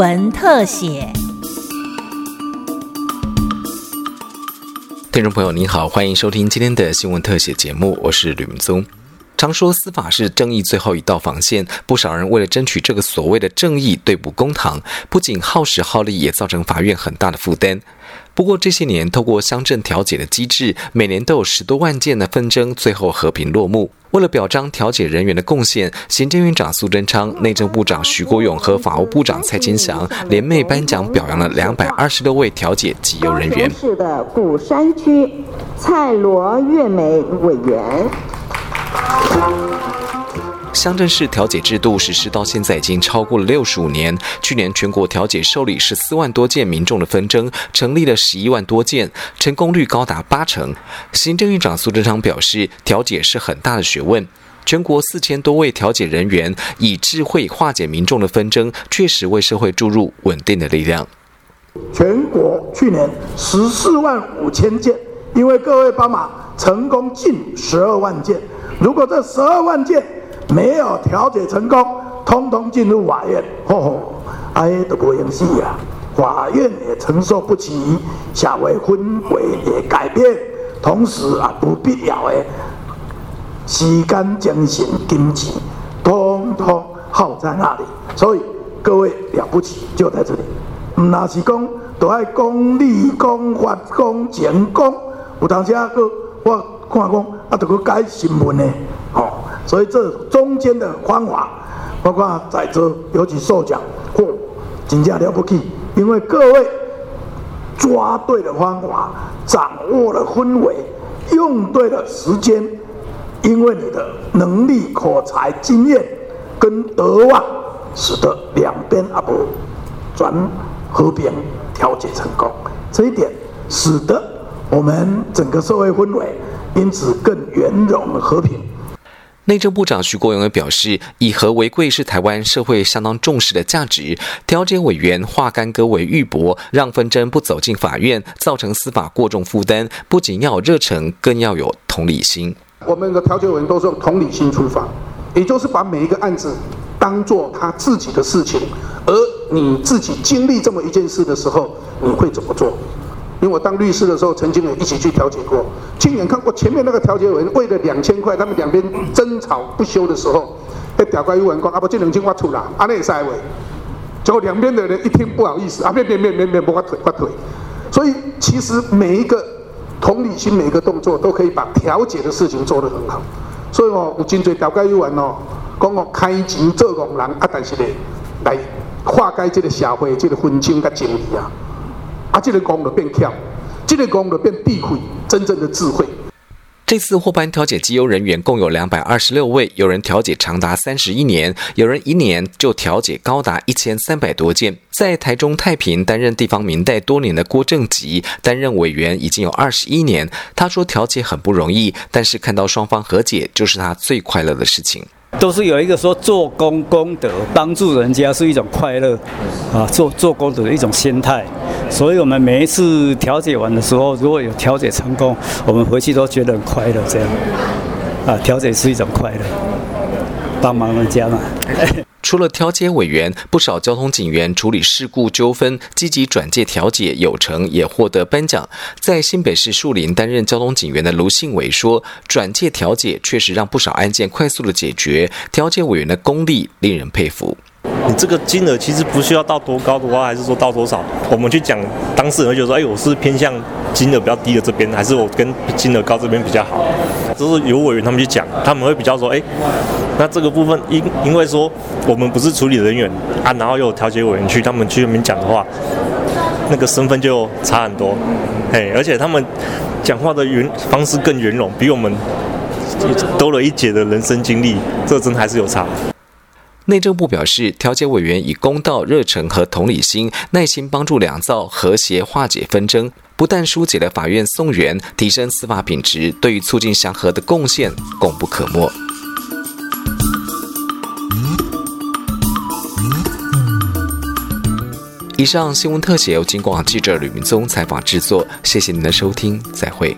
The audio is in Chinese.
文特写。听众朋友您好，欢迎收听今天的新闻特写节目，我是吕明宗。常说司法是正义最后一道防线，不少人为了争取这个所谓的正义，对簿公堂，不仅耗时耗力，也造成法院很大的负担。不过这些年，透过乡镇调解的机制，每年都有十多万件的纷争最后和平落幕。为了表彰调解人员的贡献，行政院长苏贞昌、内政部长徐国勇和法务部长蔡金祥联袂颁奖，表扬了两百二十六位调解绩优人员。是的鼓山区蔡罗月美委员。乡镇市调解制度实施到现在已经超过了六十五年。去年全国调解受理十四万多件民众的纷争，成立了十一万多件，成功率高达八成。行政院长苏贞昌表示，调解是很大的学问。全国四千多位调解人员以智慧化解民众的纷争，确实为社会注入稳定的力量。全国去年十四万五千件，因为各位帮忙，成功近十二万件。如果这十二万件没有调解成功，通通进入法院，吼吼，哎都不用死啊！法院也承受不起社会氛围的改变，同时啊，不必要的时间、精神、金钱，通通耗在那里。所以各位了不起就在这里，唔那是讲都爱公理、公法、公情、公，有当时啊个我。看讲啊，都去改新闻呢，所以这中间的方法，包括在座尤其受奖，或，真正了不起，因为各位抓对了方法，掌握了氛围，用对了时间，因为你的能力、口才、经验跟德望，使得两边啊不转和平调解成功，这一点使得我们整个社会氛围。因此更圆融和平。内政部长徐国勇也表示，以和为贵是台湾社会相当重视的价值。调解委员化干戈为玉帛，让纷争不走进法院，造成司法过重负担。不仅要有热忱，更要有同理心。我们的调解委员都是用同理心出发，也就是把每一个案子当做他自己的事情，而你自己经历这么一件事的时候，你会怎么做？因为我当律师的时候，曾经也一起去调解过，亲眼看过前面那个调解委员为了两千块，他们两边争吵不休的时候，被调解委员讲啊不，这两千块出啦，安内塞位，结果两边的人一听不好意思，啊别别别别别，不发腿发腿，所以其实每一个同理心，每一个动作都可以把调解的事情做得很好。所以哦，有真侪调解委员哦，讲我开钱做工人啊，但是呢，来化解这个社会这个纷争跟争议啊。啊，这个功就变强，这个功就变避讳真正的智慧。这次获颁调解绩优人员共有两百二十六位，有人调解长达三十一年，有人一年就调解高达一千三百多件。在台中太平担任地方民代多年的郭正吉担任委员已经有二十一年，他说调解很不容易，但是看到双方和解就是他最快乐的事情。都是有一个说做功功德，帮助人家是一种快乐，啊，做做功德的一种心态。所以我们每一次调解完的时候，如果有调解成功，我们回去都觉得很快乐。这样，啊，调解是一种快乐，帮忙人家嘛。除了调解委员，不少交通警员处理事故纠纷、积极转介调解有成，也获得颁奖。在新北市树林担任交通警员的卢信伟说：“转介调解确实让不少案件快速的解决，调解委员的功力令人佩服。”你这个金额其实不需要到多高的话，还是说到多少？我们去讲，当事人会觉得说：“哎，我是偏向金额比较低的这边，还是我跟金额高这边比较好？”这是由委员他们去讲，他们会比较说：“哎，那这个部分因因为说我们不是处理人员啊，然后又有调解委员去，他们去那边讲的话，那个身份就差很多。哎，而且他们讲话的圆方式更圆融，比我们多了一截的人生经历，这真还是有差。”内政部表示，调解委员以公道、热忱和同理心，耐心帮助两造和谐化解纷争，不但疏解了法院送援，提升司法品质，对于促进祥和的贡献功不可没。以上新闻特写由金广记者吕明宗采访制作，谢谢您的收听，再会。